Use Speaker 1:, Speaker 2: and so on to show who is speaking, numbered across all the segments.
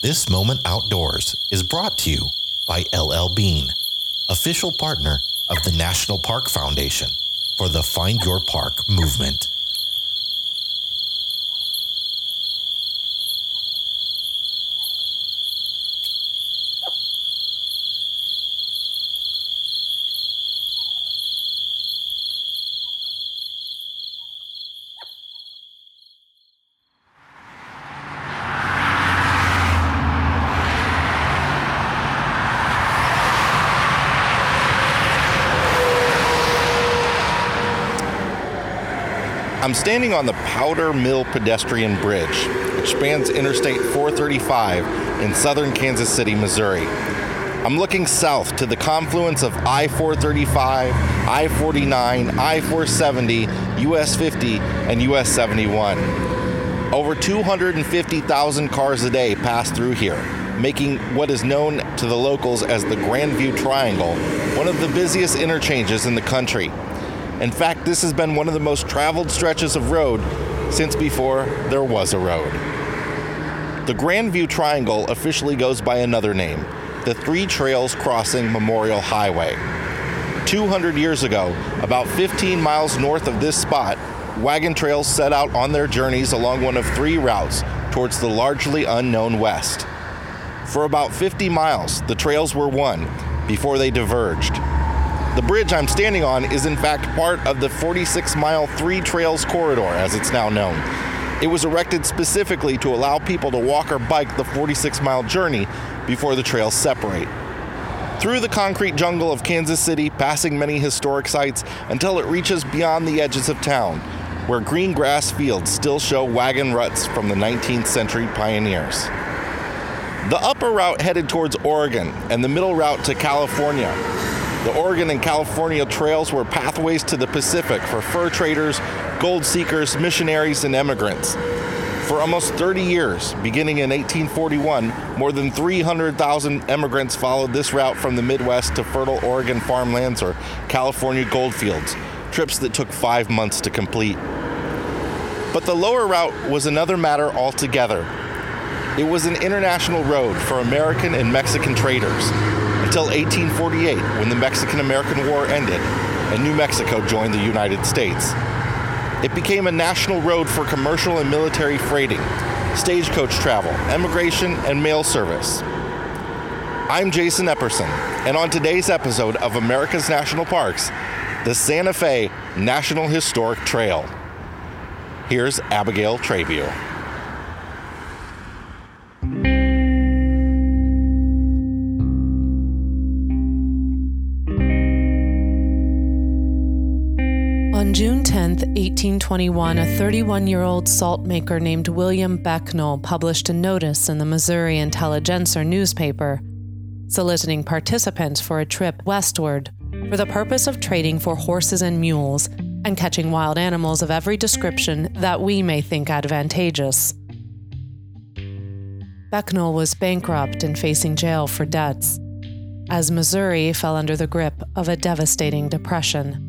Speaker 1: This Moment Outdoors is brought to you by LL Bean, official partner of the National Park Foundation for the Find Your Park movement.
Speaker 2: I'm standing on the Powder Mill Pedestrian Bridge, which spans Interstate 435 in southern Kansas City, Missouri. I'm looking south to the confluence of I 435, I 49, I 470, US 50, and US 71. Over 250,000 cars a day pass through here, making what is known to the locals as the Grandview Triangle one of the busiest interchanges in the country. In fact, this has been one of the most traveled stretches of road since before there was a road. The Grandview Triangle officially goes by another name, the Three Trails Crossing Memorial Highway. 200 years ago, about 15 miles north of this spot, wagon trails set out on their journeys along one of three routes towards the largely unknown west. For about 50 miles, the trails were one before they diverged. The bridge I'm standing on is, in fact, part of the 46 mile Three Trails Corridor, as it's now known. It was erected specifically to allow people to walk or bike the 46 mile journey before the trails separate. Through the concrete jungle of Kansas City, passing many historic sites until it reaches beyond the edges of town, where green grass fields still show wagon ruts from the 19th century pioneers. The upper route headed towards Oregon and the middle route to California the Oregon and California trails were pathways to the Pacific for fur traders, gold seekers, missionaries, and immigrants. For almost 30 years, beginning in 1841, more than 300,000 immigrants followed this route from the Midwest to fertile Oregon farmlands or California goldfields, trips that took five months to complete. But the lower route was another matter altogether. It was an international road for American and Mexican traders until 1848 when the Mexican American War ended and New Mexico joined the United States. It became a national road for commercial and military freighting, stagecoach travel, emigration, and mail service. I'm Jason Epperson, and on today's episode of America's National Parks, the Santa Fe National Historic Trail. Here's Abigail Trabue.
Speaker 3: 1821, a 31 year old salt maker named William Becknell published a notice in the Missouri Intelligencer newspaper soliciting participants for a trip westward for the purpose of trading for horses and mules and catching wild animals of every description that we may think advantageous. Becknell was bankrupt and facing jail for debts, as Missouri fell under the grip of a devastating depression.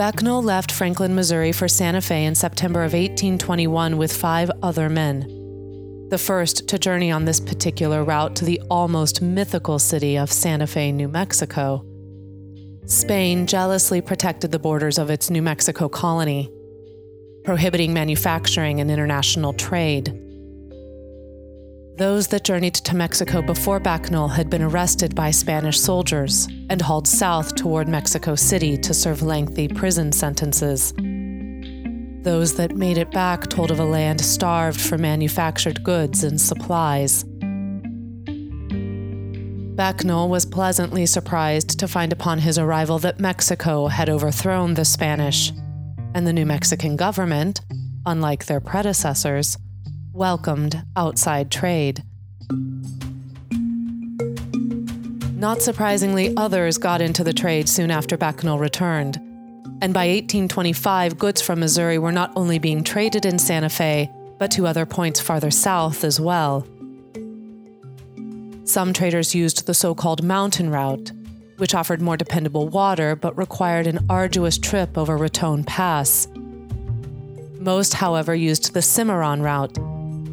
Speaker 3: Becknell left Franklin, Missouri for Santa Fe in September of 1821 with five other men. The first to journey on this particular route to the almost mythical city of Santa Fe, New Mexico. Spain jealously protected the borders of its New Mexico colony, prohibiting manufacturing and international trade. Those that journeyed to Mexico before Becknell had been arrested by Spanish soldiers and hauled south toward Mexico City to serve lengthy prison sentences. Those that made it back told of a land starved for manufactured goods and supplies. Becknell was pleasantly surprised to find upon his arrival that Mexico had overthrown the Spanish, and the New Mexican government, unlike their predecessors, welcomed outside trade. Not surprisingly, others got into the trade soon after Becknell returned. And by 1825, goods from Missouri were not only being traded in Santa Fe, but to other points farther south as well. Some traders used the so called mountain route, which offered more dependable water but required an arduous trip over Raton Pass. Most, however, used the Cimarron route,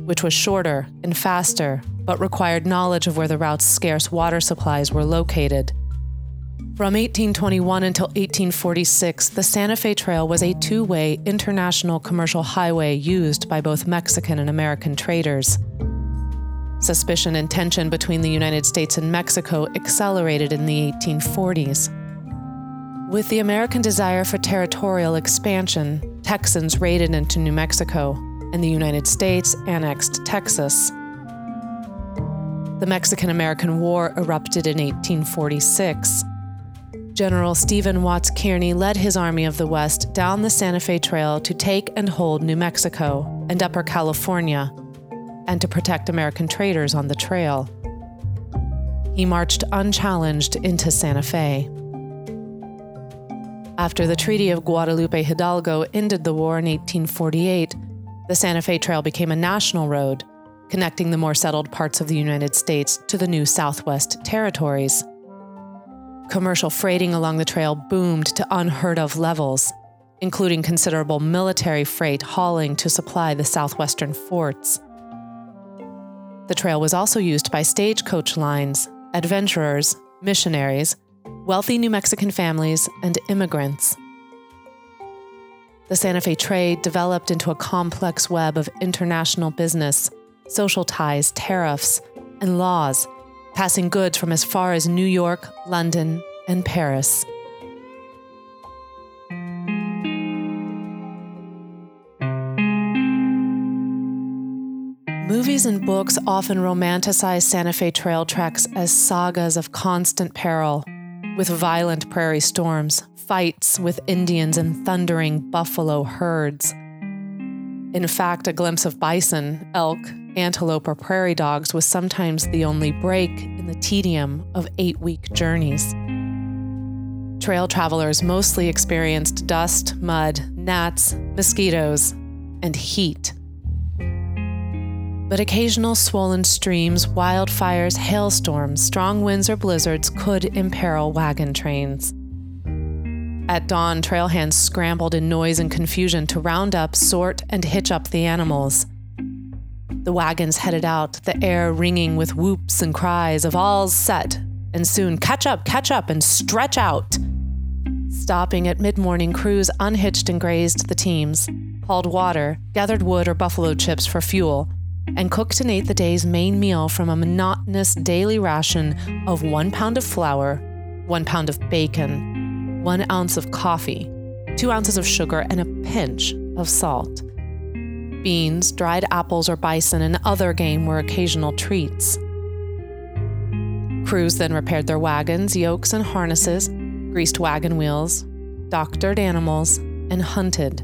Speaker 3: which was shorter and faster, but required knowledge of where the route's scarce water supplies were located. From 1821 until 1846, the Santa Fe Trail was a two way international commercial highway used by both Mexican and American traders. Suspicion and tension between the United States and Mexico accelerated in the 1840s. With the American desire for territorial expansion, Texans raided into New Mexico, and the United States annexed Texas. The Mexican American War erupted in 1846. General Stephen Watts Kearny led his Army of the West down the Santa Fe Trail to take and hold New Mexico and Upper California, and to protect American traders on the trail. He marched unchallenged into Santa Fe. After the Treaty of Guadalupe Hidalgo ended the war in 1848, the Santa Fe Trail became a national road, connecting the more settled parts of the United States to the new Southwest territories. Commercial freighting along the trail boomed to unheard of levels, including considerable military freight hauling to supply the southwestern forts. The trail was also used by stagecoach lines, adventurers, missionaries, wealthy New Mexican families, and immigrants. The Santa Fe trade developed into a complex web of international business, social ties, tariffs, and laws passing goods from as far as New York, London, and Paris. Movies and books often romanticize Santa Fe trail treks as sagas of constant peril, with violent prairie storms, fights with Indians, and thundering buffalo herds. In fact, a glimpse of bison, elk, antelope, or prairie dogs was sometimes the only break in the tedium of eight week journeys. Trail travelers mostly experienced dust, mud, gnats, mosquitoes, and heat. But occasional swollen streams, wildfires, hailstorms, strong winds, or blizzards could imperil wagon trains. At dawn, trail hands scrambled in noise and confusion to round up, sort, and hitch up the animals. The wagons headed out, the air ringing with whoops and cries of all's set, and soon catch up, catch up, and stretch out. Stopping at mid morning, crews unhitched and grazed the teams, hauled water, gathered wood or buffalo chips for fuel, and cooked and ate the day's main meal from a monotonous daily ration of one pound of flour, one pound of bacon, one ounce of coffee, two ounces of sugar, and a pinch of salt. Beans, dried apples or bison, and other game were occasional treats. Crews then repaired their wagons, yokes, and harnesses, greased wagon wheels, doctored animals, and hunted.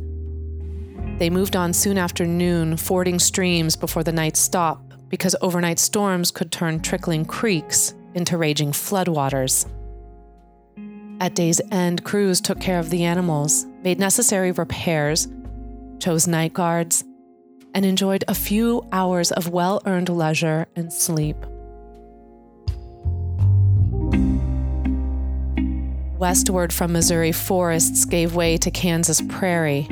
Speaker 3: They moved on soon after noon, fording streams before the night stop because overnight storms could turn trickling creeks into raging floodwaters. At day's end, crews took care of the animals, made necessary repairs, chose night guards, and enjoyed a few hours of well earned leisure and sleep. Westward from Missouri, forests gave way to Kansas prairie.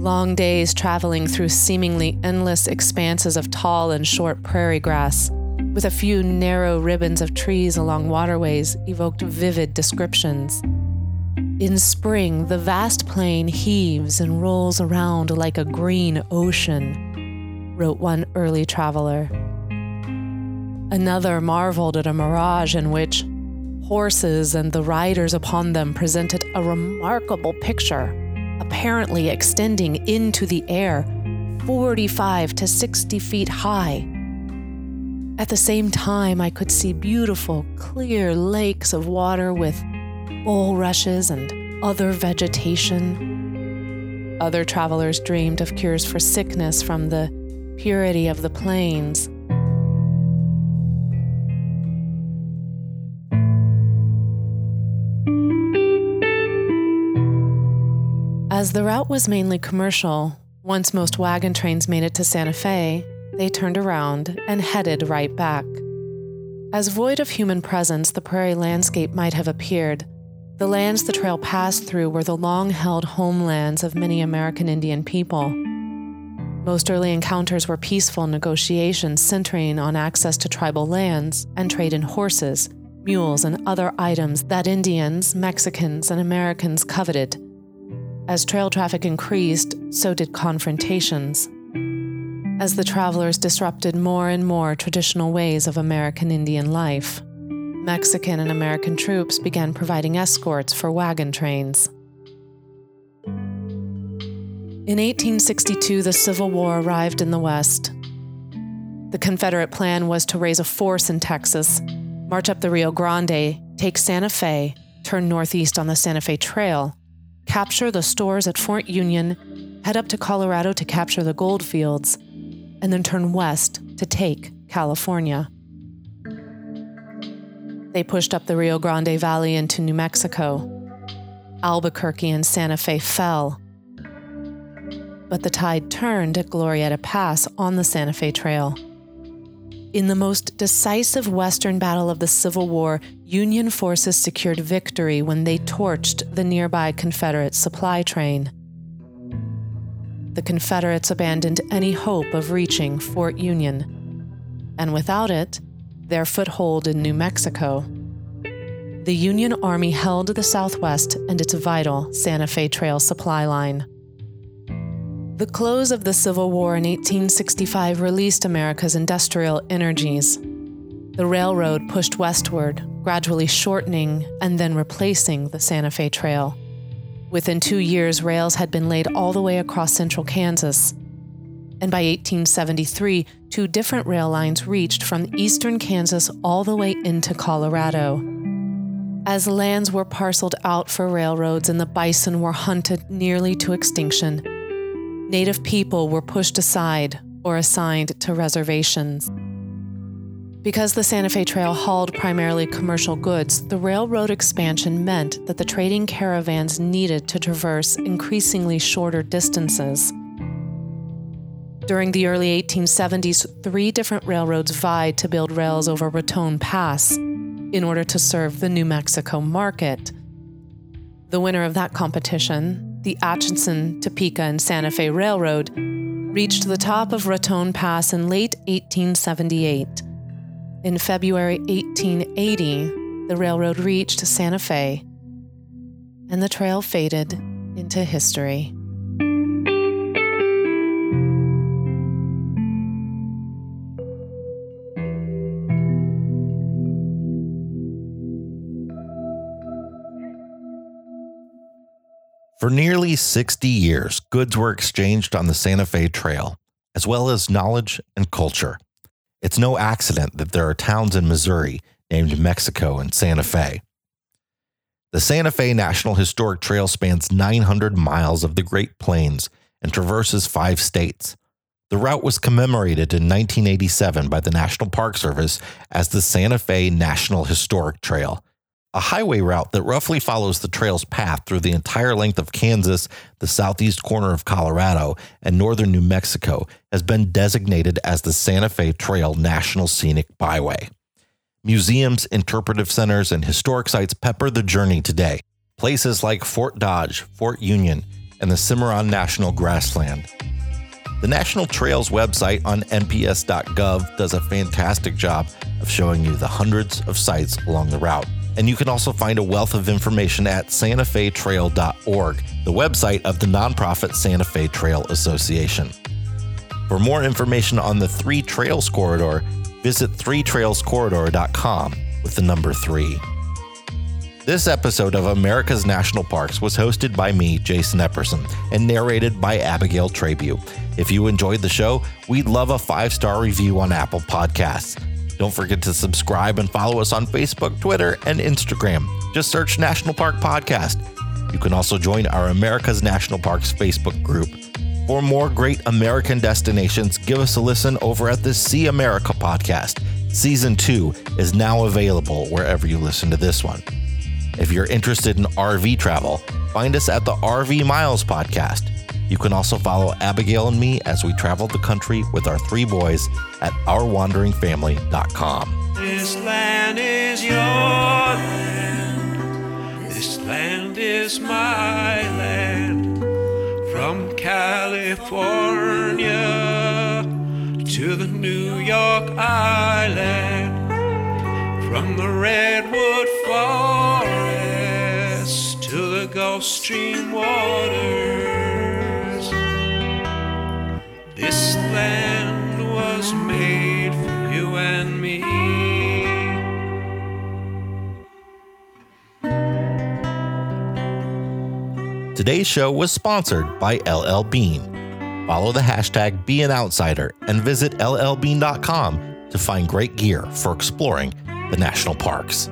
Speaker 3: Long days traveling through seemingly endless expanses of tall and short prairie grass with a few narrow ribbons of trees along waterways evoked vivid descriptions. In spring, the vast plain heaves and rolls around like a green ocean, wrote one early traveler. Another marveled at a mirage in which horses and the riders upon them presented a remarkable picture, apparently extending into the air, 45 to 60 feet high at the same time, I could see beautiful, clear lakes of water with bulrushes and other vegetation. Other travelers dreamed of cures for sickness from the purity of the plains. As the route was mainly commercial, once most wagon trains made it to Santa Fe, they turned around and headed right back. As void of human presence the prairie landscape might have appeared, the lands the trail passed through were the long held homelands of many American Indian people. Most early encounters were peaceful negotiations centering on access to tribal lands and trade in horses, mules, and other items that Indians, Mexicans, and Americans coveted. As trail traffic increased, so did confrontations. As the travelers disrupted more and more traditional ways of American Indian life, Mexican and American troops began providing escorts for wagon trains. In 1862, the Civil War arrived in the West. The Confederate plan was to raise a force in Texas, march up the Rio Grande, take Santa Fe, turn northeast on the Santa Fe Trail, capture the stores at Fort Union, head up to Colorado to capture the gold fields, and then turn west to take California. They pushed up the Rio Grande Valley into New Mexico. Albuquerque and Santa Fe fell but the tide turned at Glorieta Pass on the Santa Fe Trail. In the most decisive Western battle of the Civil War, Union forces secured victory when they torched the nearby Confederate supply train. The Confederates abandoned any hope of reaching Fort Union, and without it, their foothold in New Mexico. The Union Army held the Southwest and its vital Santa Fe Trail supply line. The close of the Civil War in 1865 released America's industrial energies. The railroad pushed westward, gradually shortening and then replacing the Santa Fe Trail. Within two years, rails had been laid all the way across central Kansas. And by 1873, two different rail lines reached from eastern Kansas all the way into Colorado. As lands were parceled out for railroads and the bison were hunted nearly to extinction, Native people were pushed aside or assigned to reservations. Because the Santa Fe Trail hauled primarily commercial goods, the railroad expansion meant that the trading caravans needed to traverse increasingly shorter distances. During the early 1870s, three different railroads vied to build rails over Raton Pass in order to serve the New Mexico market. The winner of that competition, the Atchison, Topeka, and Santa Fe Railroad, reached the top of Raton Pass in late 1878. In February 1880, the railroad reached Santa Fe, and the trail faded into history.
Speaker 2: For nearly 60 years, goods were exchanged on the Santa Fe Trail, as well as knowledge and culture. It's no accident that there are towns in Missouri named Mexico and Santa Fe. The Santa Fe National Historic Trail spans 900 miles of the Great Plains and traverses five states. The route was commemorated in 1987 by the National Park Service as the Santa Fe National Historic Trail a highway route that roughly follows the trail's path through the entire length of Kansas, the southeast corner of Colorado, and northern New Mexico has been designated as the Santa Fe Trail National Scenic Byway. Museums, interpretive centers, and historic sites pepper the journey today. Places like Fort Dodge, Fort Union, and the Cimarron National Grassland. The National Trails website on nps.gov does a fantastic job of showing you the hundreds of sites along the route. And you can also find a wealth of information at santafetrail.org, the website of the nonprofit Santa Fe Trail Association. For more information on the Three Trails Corridor, visit threetrailscorridor.com with the number three. This episode of America's National Parks was hosted by me, Jason Epperson, and narrated by Abigail Trabue. If you enjoyed the show, we'd love a five star review on Apple Podcasts. Don't forget to subscribe and follow us on Facebook, Twitter, and Instagram. Just search National Park Podcast. You can also join our America's National Parks Facebook group. For more great American destinations, give us a listen over at the See America podcast. Season 2 is now available wherever you listen to this one. If you're interested in RV travel, find us at the RV Miles podcast. You can also follow Abigail and me as we travel the country with our three boys at ourwanderingfamily.com.
Speaker 4: This land is your land. This land is my land. From California to the New York Island, from the Redwood Forest to the Gulf Stream waters. Land was made for you and me.
Speaker 2: Today's show was sponsored by LL Bean. Follow the hashtag Be an Outsider and visit llbean.com to find great gear for exploring the national parks.